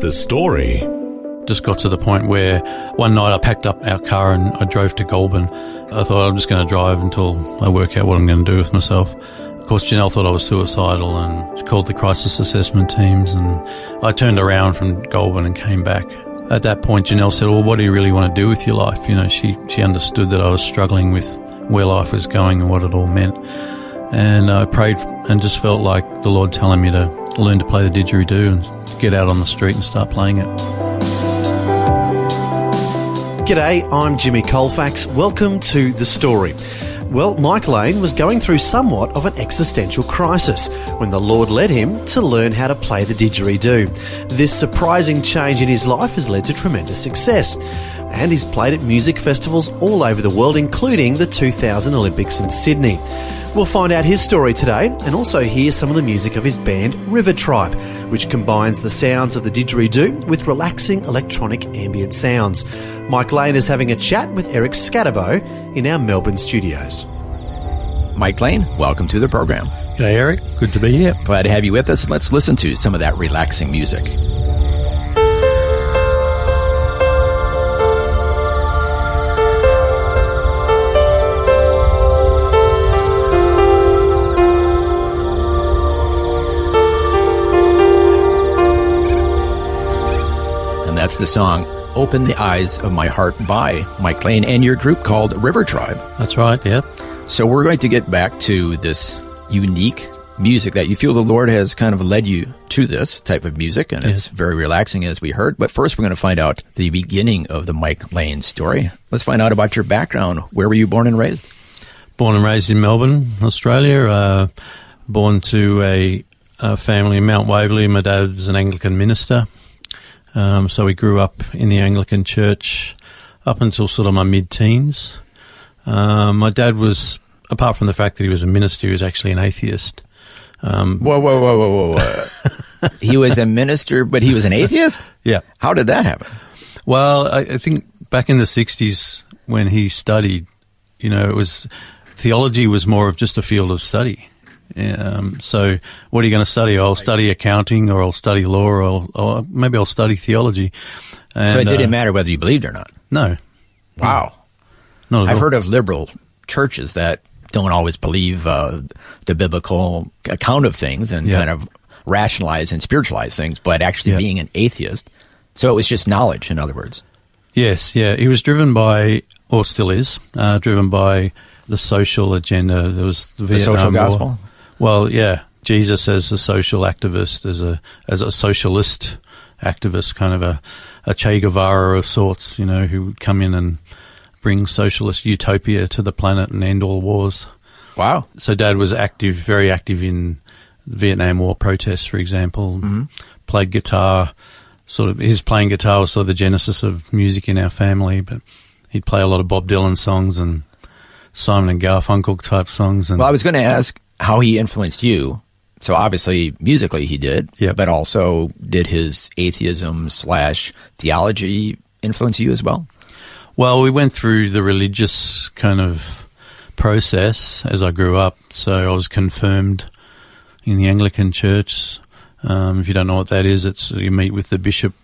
The story. Just got to the point where one night I packed up our car and I drove to Goulburn. I thought I'm just going to drive until I work out what I'm going to do with myself. Of course, Janelle thought I was suicidal and she called the crisis assessment teams and I turned around from Goulburn and came back. At that point, Janelle said, well, what do you really want to do with your life? You know, she, she understood that I was struggling with where life was going and what it all meant. And I prayed and just felt like the Lord telling me to learn to play the didgeridoo and get out on the street and start playing it. G'day, I'm Jimmy Colfax. Welcome to The Story. Well, Mike Lane was going through somewhat of an existential crisis when the Lord led him to learn how to play the didgeridoo. This surprising change in his life has led to tremendous success. And he's played at music festivals all over the world, including the 2000 Olympics in Sydney. We'll find out his story today and also hear some of the music of his band River Tribe, which combines the sounds of the didgeridoo with relaxing electronic ambient sounds. Mike Lane is having a chat with Eric Scatterbo in our Melbourne studios. Mike Lane, welcome to the program. G'day, Eric. Good to be here. Glad to have you with us. Let's listen to some of that relaxing music. The song Open the Eyes of My Heart by Mike Lane and your group called River Tribe. That's right, yeah. So we're going to get back to this unique music that you feel the Lord has kind of led you to this type of music, and it's very relaxing as we heard. But first, we're going to find out the beginning of the Mike Lane story. Let's find out about your background. Where were you born and raised? Born and raised in Melbourne, Australia. Uh, born to a, a family in Mount Waverley. My dad's an Anglican minister. Um, so we grew up in the Anglican church up until sort of my mid teens. Um, my dad was, apart from the fact that he was a minister, he was actually an atheist. Um, Whoa, whoa, whoa, whoa, whoa! whoa. he was a minister, but he was an atheist. yeah. How did that happen? Well, I, I think back in the 60s when he studied, you know, it was theology was more of just a field of study. Um, so, what are you going to study? I'll study accounting, or I'll study law, or, I'll, or maybe I'll study theology. And, so it didn't uh, matter whether you believed or not. No, Wow. at I've all. heard of liberal churches that don't always believe uh, the biblical account of things and Yeah. kind of rationalize and spiritualize things, but actually Yeah. being an atheist. So it was just knowledge, in other words. Yes, yeah. He was driven by, or still is, uh, driven by the social agenda. There was the, The social War. Well, yeah. Jesus as a social activist, as a as a socialist activist, kind of a, a Che Guevara of sorts, you know, who would come in and bring socialist utopia to the planet and end all wars. Wow. So Dad was active, very active in Vietnam War protests, for example. Mm-hmm. Played guitar. Sort of his playing guitar was sort of the genesis of music in our family. But he'd play a lot of Bob Dylan songs and Simon and Garfunkel type songs. And Well, I was going to ask how he influenced you. So obviously, musically, he did, Yep. but also did his atheism slash theology influence you as well? Well, we went through the religious kind of process as I grew up. So I was confirmed in the Anglican Church. Um, if you don't know what that is, it's you meet with the bishop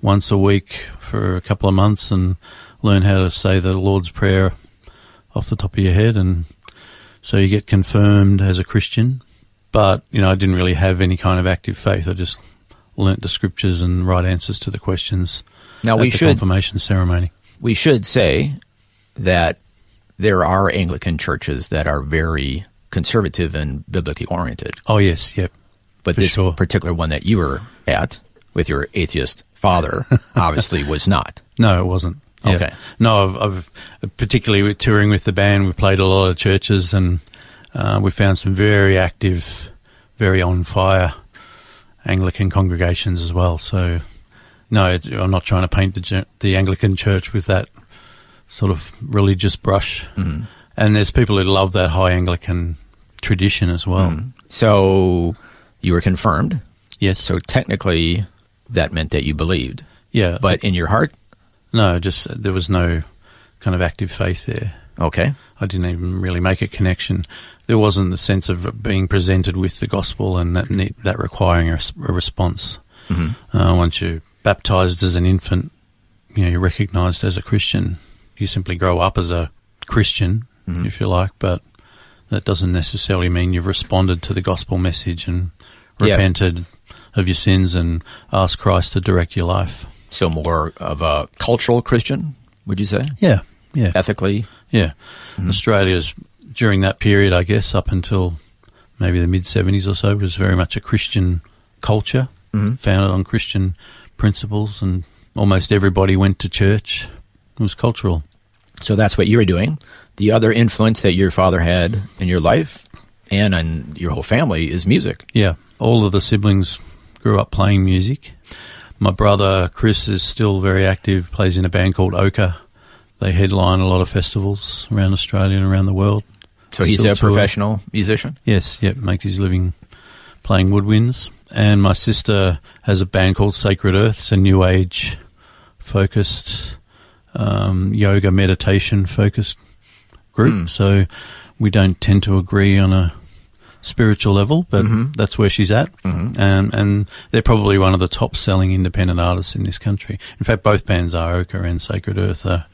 once a week for a couple of months and learn how to say the Lord's Prayer off the top of your head, and so you get confirmed as a Christian. But you know, I didn't really have any kind of active faith. I just learnt the scriptures and right answers to the questions. Now, at we the should- confirmation ceremony. We should say that there are Anglican churches that are very conservative and biblically oriented, Oh yes, yep. but this sure. particular one that you were at with your atheist father obviously was not. No, it wasn't. Yeah. Okay. No, I've, I've particularly with touring with the band, we played a lot of churches and uh, we found some very active, very on fire Anglican congregations as well. So No, I'm not trying to paint the, the Anglican Church with that sort of religious brush. Mm-hmm. And there's people who love that high Anglican tradition as well. Mm-hmm. So you were confirmed. Yes. So technically, that meant that you believed. yeah. But in your heart, no, just there was no kind of active faith there. okay. I didn't even really make a connection. There wasn't the sense of being presented with the gospel and that need, that requiring a response. Mm-hmm. Uh, once you're baptized as an infant, you know, you're recognised as a Christian. You simply grow up as a Christian, Mm-hmm. if you like, but that doesn't necessarily mean you've responded to the gospel message and Yeah. repented of your sins and asked Christ to direct your life. So more of a cultural Christian, would you say? Yeah, yeah. Ethically. Yeah. Mm-hmm. Australia's during that period, I guess, up until maybe the mid 70s or so, was very much a Christian culture, mm-hmm. founded on Christian principles, and almost everybody went to church. It was cultural. So that's what you were doing. The other influence that your father had in your life and on your whole family is music. Yeah. All of the siblings grew up playing music. My brother Chris is still very active, plays in a band called Ochre. They headline a lot of festivals around Australia and around the world. So he's a professional musician. Yes, yep, makes his living playing woodwinds. And my sister has a band called Sacred Earth. It's a new age focused, um, yoga meditation focused group. So we don't tend to agree on a spiritual level, but that's where she's at. Um, and they're probably one of the top selling independent artists in this country. In fact, both bands are Ochre and Sacred Earth are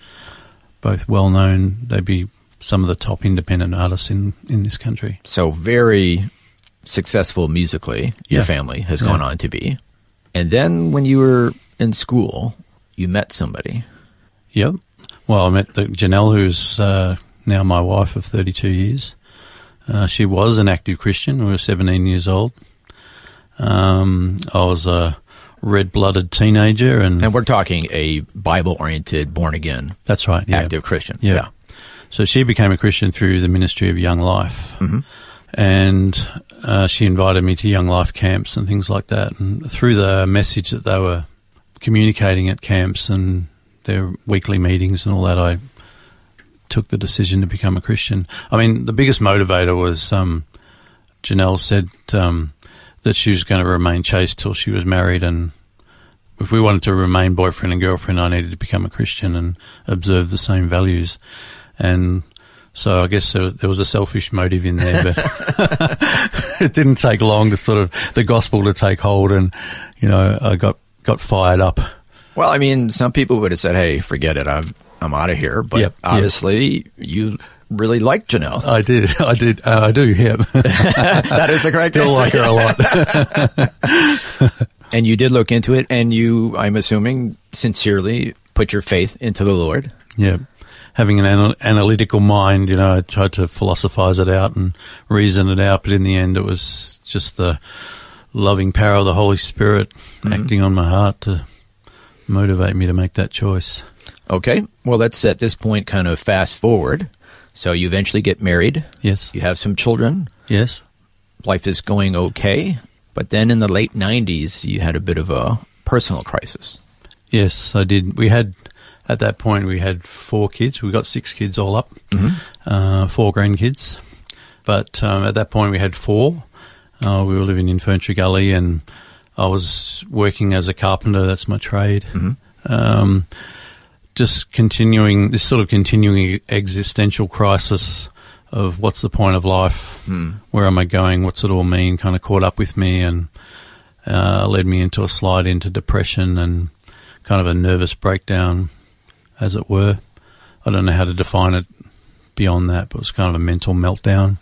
both well known. They'd be some of the top independent artists in, in this country. So very successful musically, your Yeah. family has Yeah. gone on to be. And then when you were in school, you met somebody. Yep. Well, I met the Janelle, who's uh, now my wife of 32 years. Uh, she was an active Christian. We were 17 years old. Um, I was a red-blooded teenager, and, And we're talking a Bible oriented, born again, that's right. Yeah. active Christian. Yeah. So she became a Christian through the ministry of Young Life, and uh, she invited me to Young Life camps and things like that. And through the message that they were communicating at camps and their weekly meetings and all that, I took the decision to become a Christian. I mean, the biggest motivator was um, Janelle said um, that she was going to remain chaste till she was married, and if we wanted to remain boyfriend and girlfriend, I needed to become a Christian and observe the same values. And so I guess there, was a selfish motive in there, but it didn't take long to sort of the gospel to take hold, and you know, I got got fired up. Well, I mean, some people would have said, "Hey, forget it. I'm I'm out of here." But Yep, yep. obviously, you really liked Janelle. I did, I did, uh, I do, yeah. that is the correct Still answer. like her a lot. And you did look into it, and you, I'm assuming, sincerely put your faith into the Lord. Yeah. Having an anal- analytical mind, you know, I tried to philosophize it out and reason it out, but in the end, it was just the loving power of the Holy Spirit acting on my heart to motivate me to make that choice. Okay. Well, let's at this point kind of fast forward. So you eventually get married. Yes. You have some children. Yes. Life is going okay. But then in the late 90s, you had a bit of a personal crisis. Yes, I did. We had, at that point, we had four kids. We got six kids all up, uh, four grandkids. But um, at that point, we had four. Uh, we were living in Ferntree Gully, and I was working as a carpenter. That's my trade. Um, just continuing this sort of continuing existential crisis of what's the point of life? Where am I going? What's it all mean? Kind of caught up with me and uh, led me into a slide into depression and kind of a nervous breakdown, as it were. I don't know how to define it beyond that, but it was kind of a mental meltdown.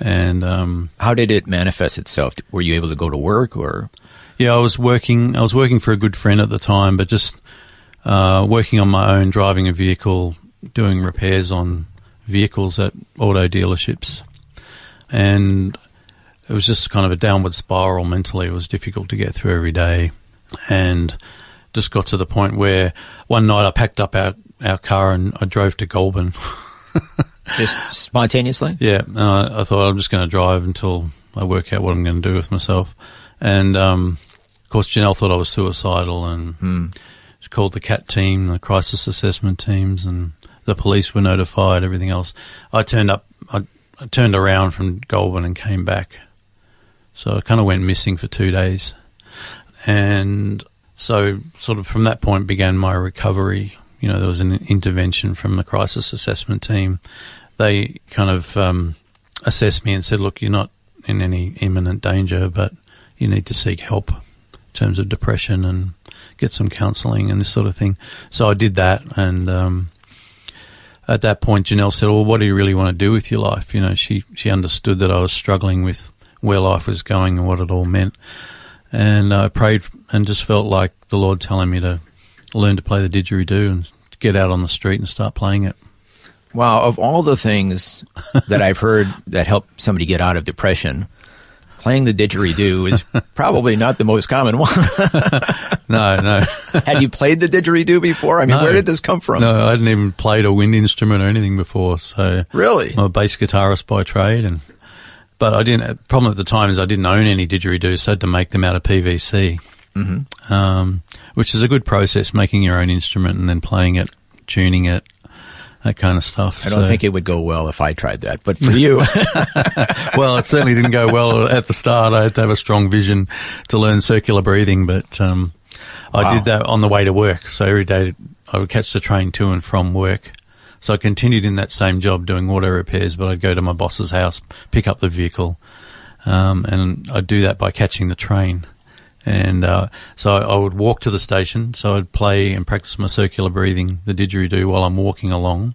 And um, How did it manifest itself? Were you able to go to work or? yeah, I was working. I was working for a good friend at the time, but just uh, working on my own, driving a vehicle, doing repairs on vehicles at auto dealerships, and it was just kind of a downward spiral mentally. It was difficult to get through every day, and just got to the point where one night I packed up our our car and I drove to Goulburn. Just spontaneously? Yeah, and I, I thought I'm just going to drive until I work out what I'm going to do with myself. And um, of course, Janelle thought I was suicidal and she called the CAT team, the crisis assessment teams, and the police were notified, everything else. I turned up, I, I turned around from Goulburn and came back. So I kind of went missing for two days. And so, sort of from that point began my recovery. You know, there was an intervention from the crisis assessment team. They kind of um, assessed me and said, look, you're not in any imminent danger, but you need to seek help in terms of depression and get some counselling and this sort of thing. So I did that, and um, at that point, Janelle said, "Well, what do you really want to do with your life?" You know, she she understood that I was struggling with where life was going and what it all meant, and I prayed and just felt like the Lord telling me to learn to play the didgeridoo and get out on the street and start playing it. Wow, of all the things that I've heard that help somebody get out of depression, playing the didgeridoo is probably not the most common one. No, no. Had you played the didgeridoo before? I mean, No. where did this come from? No, I hadn't even played a wind instrument or anything before. So Really? I'm a bass guitarist by trade, and but I didn't. Problem at the time is I didn't own any didgeridoos, so I had to make them out of PVC, mm-hmm. um, which is a good process, making your own instrument and then playing it, tuning it, that kind of stuff. I don't So- think it would go well if I tried that, but for you, well, it certainly didn't go well at the start. I had to have a strong vision to learn circular breathing, but um, I Wow. did that on the way to work. So every day I would catch the train to and from work. So I continued in that same job doing auto repairs, but I'd go to my boss's house, pick up the vehicle, um, and I'd do that by catching the train. And uh, so I would walk to the station. So I'd play and practice my circular breathing, the didgeridoo, while I'm walking along.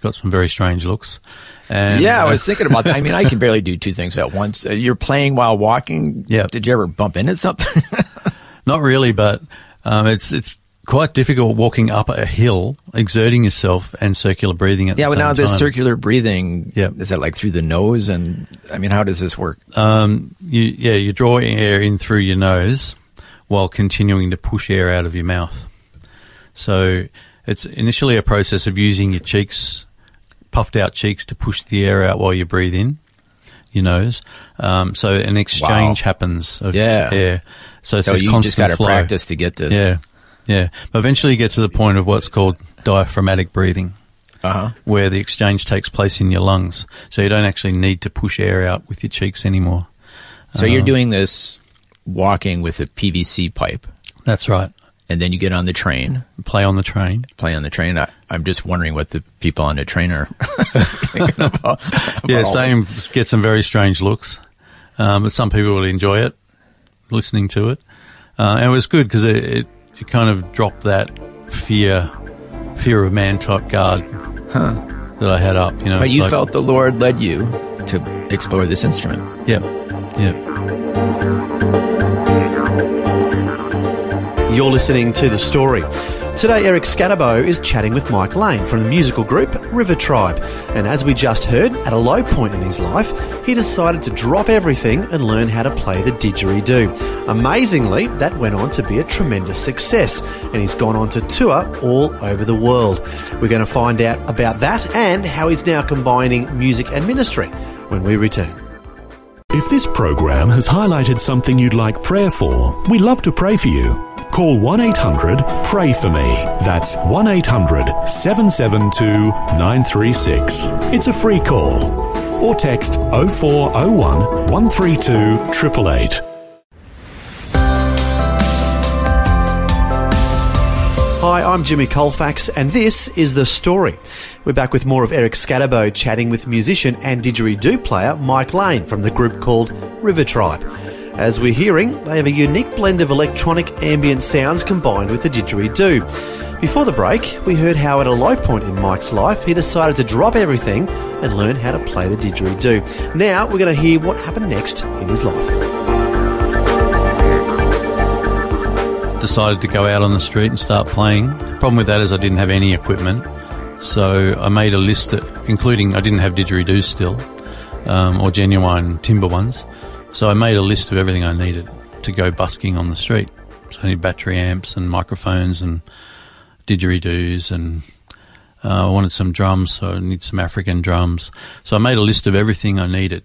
Got some very strange looks. And yeah, I was thinking about that. I mean, I can barely do two things at once. Uh, you're playing while walking. Yeah. Did you ever bump into something? Not really, but um, it's it's quite difficult walking up a hill, exerting yourself, and circular breathing at yeah, the same time. Yeah, but now this circular breathing, Yeah. is that like through the nose? And I mean, how does this work? um, you, yeah, you draw air in through your nose while continuing to push air out of your mouth. So it's initially a process of using your cheeks, puffed out cheeks, to push the air out while you breathe in your nose. Um, so an exchange Wow. happens of Yeah. air. So it's So this you constant just got to practice to get this. Yeah, yeah. But eventually you get to the point of what's called diaphragmatic breathing. Uh huh. where the exchange takes place in your lungs. So you don't actually need to push air out with your cheeks anymore. So you're doing this walking with a PVC pipe, That's right. and then you get on the train, Play on the train. play on the train. I, I'm just wondering what the people on the train are thinking about. about Yeah, same. Get some very strange looks, um, but some people will enjoy it, listening to it, uh, and it was good because it, it it kind of dropped that fear, fear of man type guard that I had up. You know, But you like- felt the Lord led you to explore this instrument. Yep, yep. You're listening to The Story. Today, Eric Scatterbo is chatting with Mike Lane from the musical group River Tribe. And as we just heard, at a low point in his life, he decided to drop everything and learn how to play the didgeridoo. Amazingly, that went on to be a tremendous success, and he's gone on to tour all over the world. We're going to find out about that and how he's now combining music and ministry when we return. If this program has highlighted something you'd like prayer for, we'd love to pray for you. Call 1 800 Pray For Me. That's 1 800 772 936. It's a free call. Or text 0401 132 888. Hi, I'm Jimmy Colfax, and this is The Story. We're back with more of Eric Scatterbo chatting with musician and didgeridoo player Mike Lane from the group called River Tribe. As we're hearing, they have a unique blend of electronic ambient sounds combined with the didgeridoo. Before the break, we heard how at a low point in Mike's life, he decided to drop everything and learn how to play the didgeridoo. Now, we're going to hear what happened next in his life. decided to go out on the street and start playing. The problem with that is I didn't have any equipment, so I made a list, including I didn't have didgeridoos still, um, or genuine timber ones. So I made a list of everything I needed to go busking on the street. So I need battery amps and microphones and didgeridoos and uh, I wanted some drums, so I need some African drums. So I made a list of everything I needed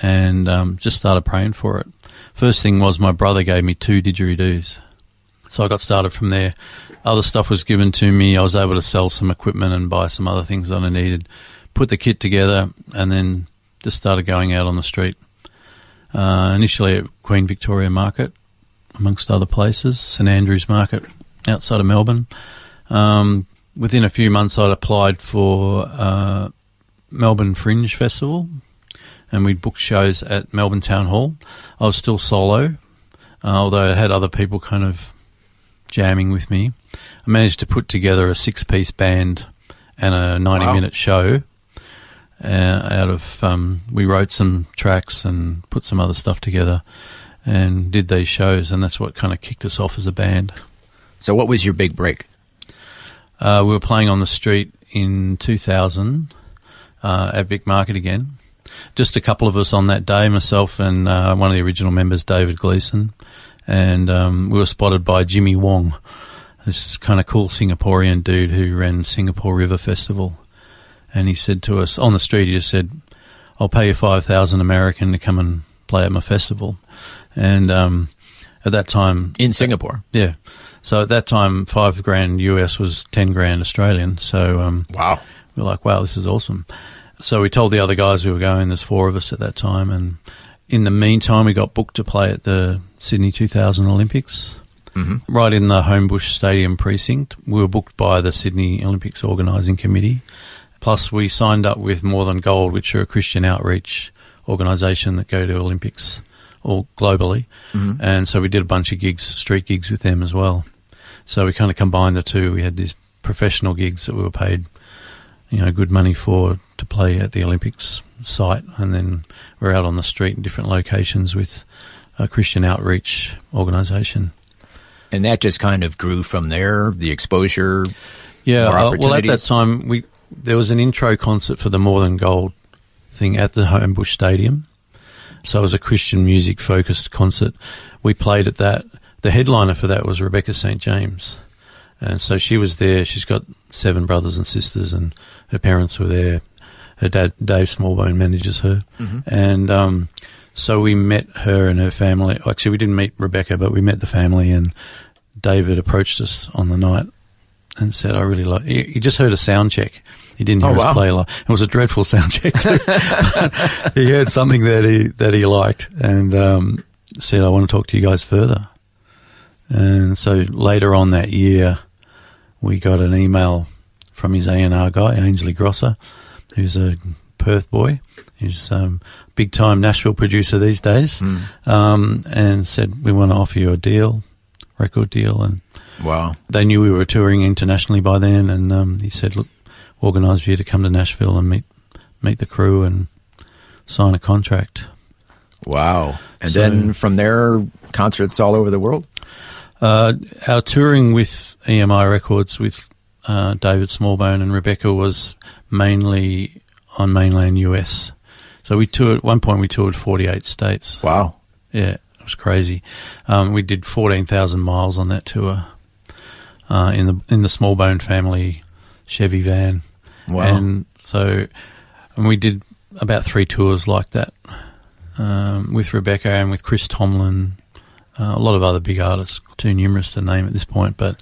and um, just started praying for it. First thing was my brother gave me two didgeridoos. So I got started from there. Other stuff was given to me. I was able to sell some equipment and buy some other things that I needed. Put the kit together and then just started going out on the street. Uh, initially at Queen Victoria Market, amongst other places, St Andrews Market outside of Melbourne. Um, within a few months, I'd applied for uh, Melbourne Fringe Festival, and we'd booked shows at Melbourne Town Hall. I was still solo, uh, although I had other people kind of jamming with me. I managed to put together a six-piece band and a ninety-minute show. Uh, out of um, we wrote some tracks and put some other stuff together, and did these shows, and that's what kind of kicked us off as a band. So, what was your big break? Uh, we were playing on the street in 2000 uh, at Vic Market again. Just a couple of us on that day, myself and uh, one of the original members, David Gleason, and um, we were spotted by Jimmy Wong, this kind of cool Singaporean dude who ran Singapore River Festival. And he said to us on the street, he just said, "I'll pay you five thousand American to come and play at my festival." And um, at that time, In Singapore. yeah. So at that time, five grand US was ten grand Australian. So um, Wow. we were like, wow, this is awesome. So we told the other guys who were going, there's four of us at that time. And in the meantime, we got booked to play at the Sydney 2000 Olympics, right in the Homebush Stadium precinct. We were booked by the Sydney Olympics Organising Committee. Plus, we signed up with More Than Gold, which are a Christian outreach organisation that go to Olympics all globally. And so we did a bunch of gigs, street gigs with them as well. So we kind of combined the two. We had these professional gigs that we were paid, you know, good money for to play at the Olympics site, and then we're out on the street in different locations with a Christian outreach organisation. And that just kind of grew from there, the exposure. Yeah, uh, well, at that time we there was an intro concert for the More Than Gold thing at the Homebush Stadium. So it was a Christian music focused concert. We played at that. The headliner for that was Rebecca St James, and so she was there. She's got seven brothers and sisters, and her parents were there. Her dad, Dave Smallbone, manages her, and um, so we met her and her family. Actually, we didn't meet Rebecca, but we met the family, and David approached us on the night and said, "I really like." He, he just heard a sound check. He didn't hear Oh, us wow. play live. It was a dreadful sound check. Too. he heard something that he that he liked and um, said, "I want to talk to you guys further." And so later on that year, we got an email from his A and R guy, Ainslie Grosser, who's a Perth boy. He's um, big time Nashville producer these days, um, and said, "We want to offer you a deal, record deal." And Wow. they knew we were touring internationally by then, and um, he said, "Look, organise for you to come to Nashville and meet meet the crew and sign a contract." Wow. And So- then from there, concerts all over the world? Uh, our touring with EMI Records with uh, David Smallbone and Rebecca was mainly on mainland US. So we toured. At one point, we toured forty-eight states. Wow. Yeah, it was crazy. Um, we did fourteen thousand miles on that tour uh, in the in the Smallbone family Chevy van. Wow. And so, and we did about three tours like that um, with Rebecca and with Chris Tomlin, uh, a lot of other big artists, too numerous to name at this point. But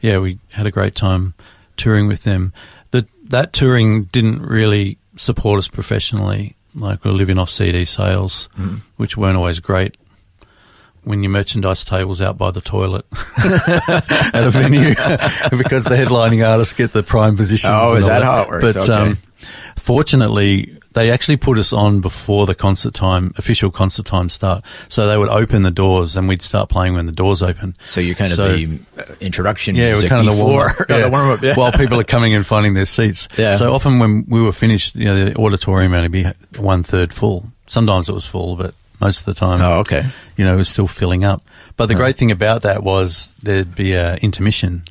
yeah, we had a great time touring with them. That that touring didn't really support us professionally. Like we're living off CD sales, which weren't always great. When your merchandise table's out by the toilet at a venue, because the headlining artists get the prime positions. Oh, is all that how it works? But Okay. um, fortunately, they actually put us on before the concert time, official concert time start. So they would open the doors, and we'd start playing when the doors open. So you're kind of So- the uh, introduction Yeah, we're music kind of the warm up. Yeah. the warm up. Yeah. While people are coming and finding their seats. Yeah. So often when we were finished, you know, the auditorium only be one third full. Sometimes it was full, but most of the time, oh, okay. you know, it was still filling up. But the great thing about that was there'd be a intermission.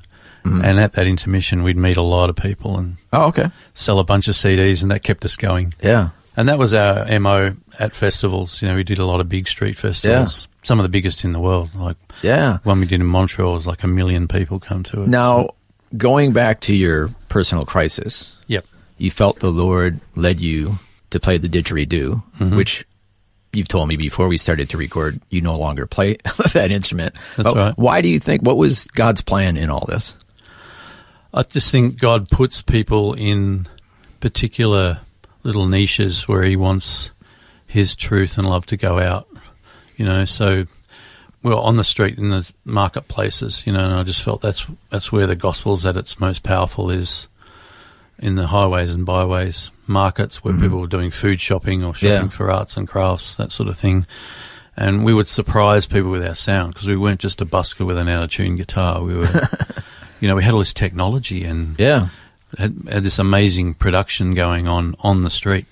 Mm-hmm. And at that intermission, we'd meet a lot of people and Oh, okay. sell a bunch of CDs, and that kept us going. Yeah. And that was our MO at festivals. You know, we did a lot of big street festivals, some of the biggest in the world. Like Yeah. one we did in Montreal was like a million people come to it. Now, So- going back to your personal crisis, yep. you felt the Lord led you to play the didgeridoo, Mm-hmm. which you've told me before we started to record, you no longer play that instrument. That's But right. Why do you think? What was God's plan in all this? I just think God puts people in particular little niches where He wants His truth and love to go out. You know, so we're on the street in the marketplaces. You know, and I just felt that's that's where the gospel's at its most powerful is in the highways and byways markets where mm-hmm. people were doing food shopping or shopping Yeah. for arts and crafts that sort of thing. And we would surprise people with our sound because we weren't just a busker with an out of tune guitar. We were, you know, we had all this technology and Yeah. had, had this amazing production going on on the street.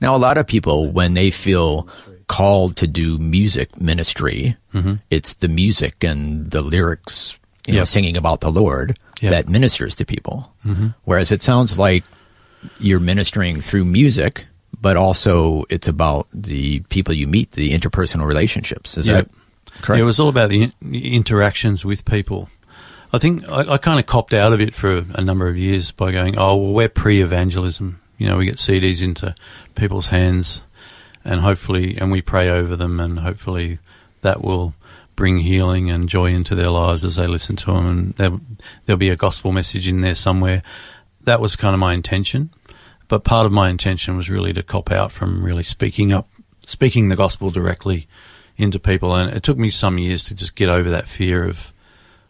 Now, a lot of people, when they feel called to do music ministry, mm-hmm. it's the music and the lyrics, you know, singing about the Lord Yep. that ministers to people. Mm-hmm. Whereas it sounds like you're ministering through music, but also it's about the people you meet, the interpersonal relationships. Is that correct? Yeah, it was all about the, in- the interactions with people. I think I, I kind of copped out of it for a number of years by going, oh, well, we're pre-evangelism. You know, we get CDs into people's hands, and hopefully, and we pray over them, and hopefully, that will bring healing and joy into their lives as they listen to them, and there, there'll be a gospel message in there somewhere. That was kind of my intention, but part of my intention was really to cop out from really speaking up, speaking the gospel directly into people, and it took me some years to just get over that fear of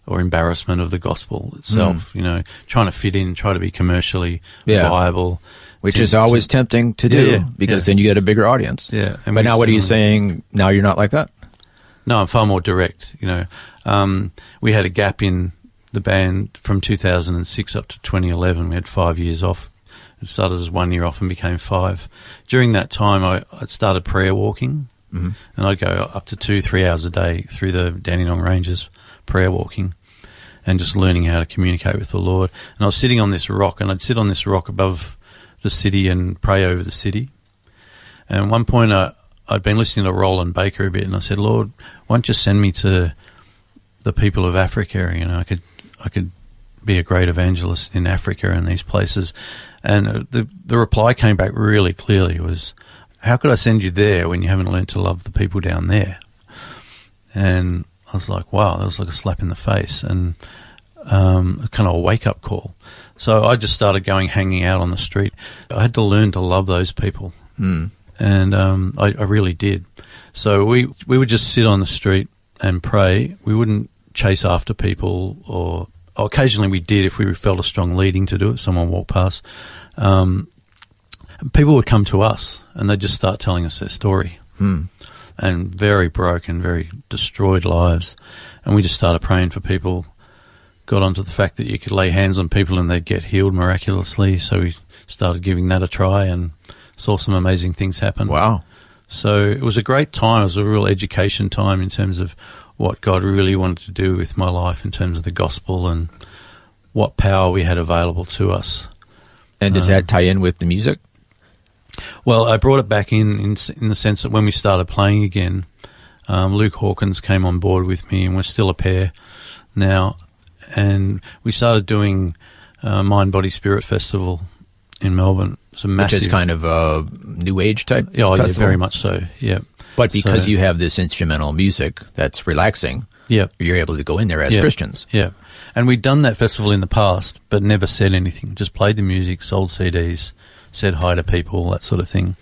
or embarrassment of the gospel itself. You know, trying to fit in, try to be commercially Yeah. viable, Which to- is always to- tempting to do Yeah, yeah, because then you get a bigger audience. Yeah, and But now what are you saying? Now you're not like that? No, I'm far more direct. You know, um, we had a gap in the band from 2006 up to 2011. We had five years off. It started as one year off and became five. During that time, I, I started prayer walking, mm-hmm. and I'd go up to two, three hours a day through the Dandenong Ranges, prayer walking, and just learning how to communicate with the Lord. And I was sitting on this rock, and I'd sit on this rock above the city and pray over the city. And at one point, I, I'd been listening to Rolland Baker a bit, and I said, "Lord, why don't you send me to the people of Africa? You know, I could, I could be a great evangelist in Africa and these places." And uh, the the reply came back really clearly was, "How could I send you there when you haven't learned to love the people down there?" And I was like, "Wow, that was like a slap in the face," and um, kind of a wake up call. So I just started going hanging out on the street. I had to learn to love those people and um, I, I really did. So we we would just sit on the street and pray. We wouldn't chase after people, or, or occasionally we did if we felt a strong leading to do it. Someone walked past. Um, people would come to us and they'd just start telling us their story. And very broken, very destroyed lives. And we just started praying for people. Got onto the fact that you could lay hands on people and they'd get healed miraculously. So we started giving that a try and saw some amazing things happen. Wow. So it was a great time. It was a real education time in terms of what God really wanted to do with my life in terms of the gospel and what power we had available to us. And does that tie in with the music? Well, I brought it back in in, in the sense that when we started playing again, um, Luke Hawkins came on board with me, and we're still a pair now. And we started doing uh, Mind Body Spirit Festival in Melbourne. It's a massive, Which is kind of a new age type. yeah, oh, yeah, very much so. Yeah, But because So- you have this instrumental music that's relaxing, yeah, you're able to go in there as. Christians. Yeah. And we'd done that festival in the past, but never said anything. Just played the music, sold CDs, said hi to people, that sort of thing.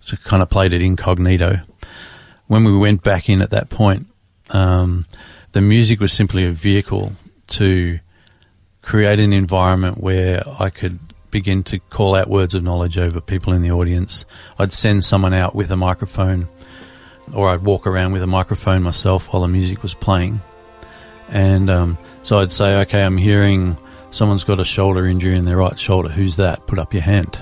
So kind of played it incognito. When we went back in at that point, um, the music was simply a vehicle to create an environment where I could begin to call out words of knowledge over people in the audience. I'd send someone out with a microphone, or I'd walk around with a microphone myself while the music was playing. And um, so I'd say, okay, I'm hearing someone's got a shoulder injury in their right shoulder. Who's that? Put up your hand.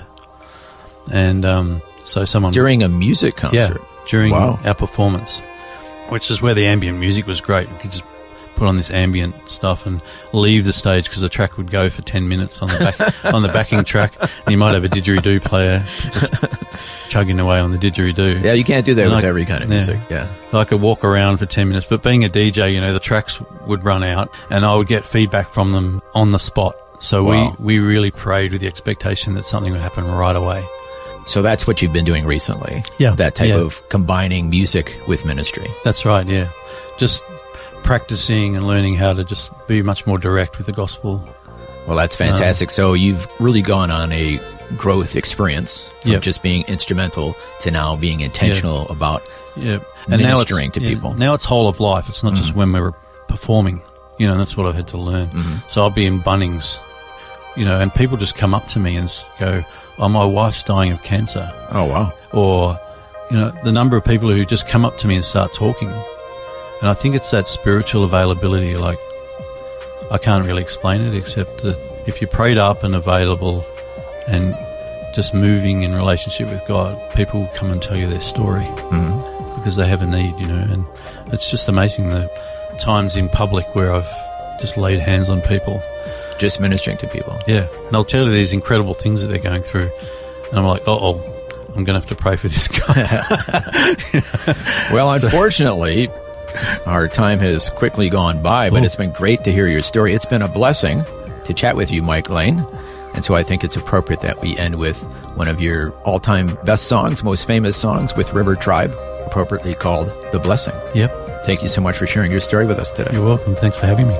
And um, so someone During a music yeah concert. during Wow. our performance, which is where the ambient music was great. We could just put on this ambient stuff and leave the stage because the track would go for ten minutes on the back on the backing track. And you might have a didgeridoo player chugging away on the didgeridoo. Yeah, you can't do that And with I- every kind of yeah. music. Yeah. I could walk around for 10 minutes, but being a DJ, you know, the tracks would run out and I would get feedback from them on the spot. So Wow. we, we really prayed with the expectation that something would happen right away. So that's what you've been doing recently. Yeah. That type Yeah. of combining music with ministry. That's right, yeah. Just practicing and learning how to just be much more direct with the gospel. Well, that's fantastic. Um, so you've really gone on a growth experience from Yep. just being instrumental to now being intentional about Yeah. Ministering to yeah, people. Now it's whole of life. It's not just mm-hmm. when we were performing, you know, that's what I've had to learn. Mm-hmm. So I'll be in Bunnings, you know, and people just come up to me and go, oh, my wife's dying of cancer. Oh wow. or you know the number of people who just come up to me and start talking and i think it's that spiritual availability like i can't really explain it except that if you're prayed up and available and just moving in relationship with god people come and tell you their story mm-hmm. because they have a need you know and it's just amazing the times in public where i've just laid hands on people Just ministering to people. yeah and they'll tell you these incredible things that they're going through and i'm like oh i'm going to have to pray for this guy Well, unfortunately, our time has quickly gone by, but Oh. it's been great to hear your story. It's been a blessing to chat with you, Mike Lane. And so I think it's appropriate that we end with one of your all time best songs, most famous songs with River Tribe, appropriately called The Blessing. yep Thank you so much for sharing your story with us today. You're welcome. Thanks for having me.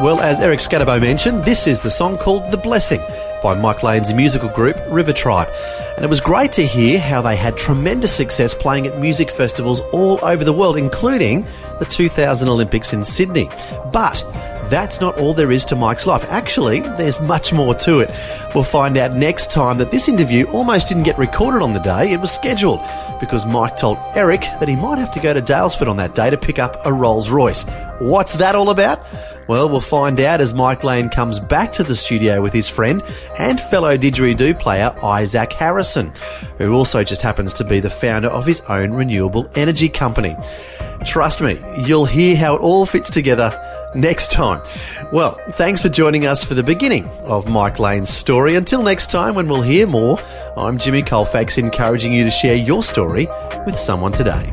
Well, as Eric Scatterbo mentioned, this is the song called The Blessing by Mike Lane's musical group River Tribe. And it was great to hear how they had tremendous success playing at music festivals all over the world, including the 2000 Olympics in Sydney. But that's not all there is to Mike's life. Actually, there's much more to it. We'll find out next time that this interview almost didn't get recorded on the day it was scheduled because Mike told Eric that he might have to go to Daylesford on that day to pick up a Rolls Royce. What's that all about? Well, we'll find out as Mike Lane comes back to the studio with his friend and fellow didgeridoo player Isaac Harrison, who also just happens to be the founder of his own renewable energy company. Trust me, you'll hear how it all fits together next time. Well, thanks for joining us for the beginning of Mike Lane's story. Until next time, when we'll hear more, I'm Jimmy Colfax encouraging you to share your story with someone today.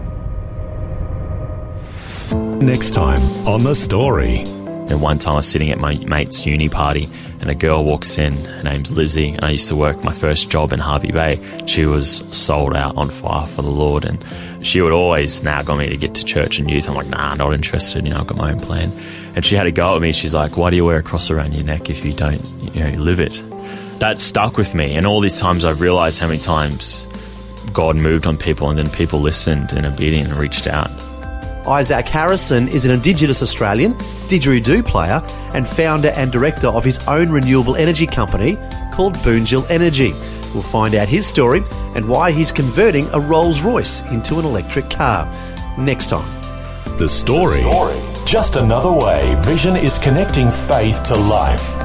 Next time on The Story. And one time I was sitting at my mate's uni party and a girl walks in. Her name's Lizzie and I used to work my first job in Hervey Bay. She was sold out on fire for the Lord and she would always nag on me to get to church and youth. I'm like, nah, not interested. You know, I've got my own plan. And she had a go at me. She's like, why do you wear a cross around your neck if you don't, you know, live it? That stuck with me. And all these times I've realized how many times God moved on people and then people listened and obedient and reached out. Isaac Harrison is an Indigenous Australian, didgeridoo player, and founder and director of his own renewable energy company called Boonjil Energy. We'll find out his story and why he's converting a Rolls Royce into an electric car next time. The Story. Just another way Vision is connecting faith to life.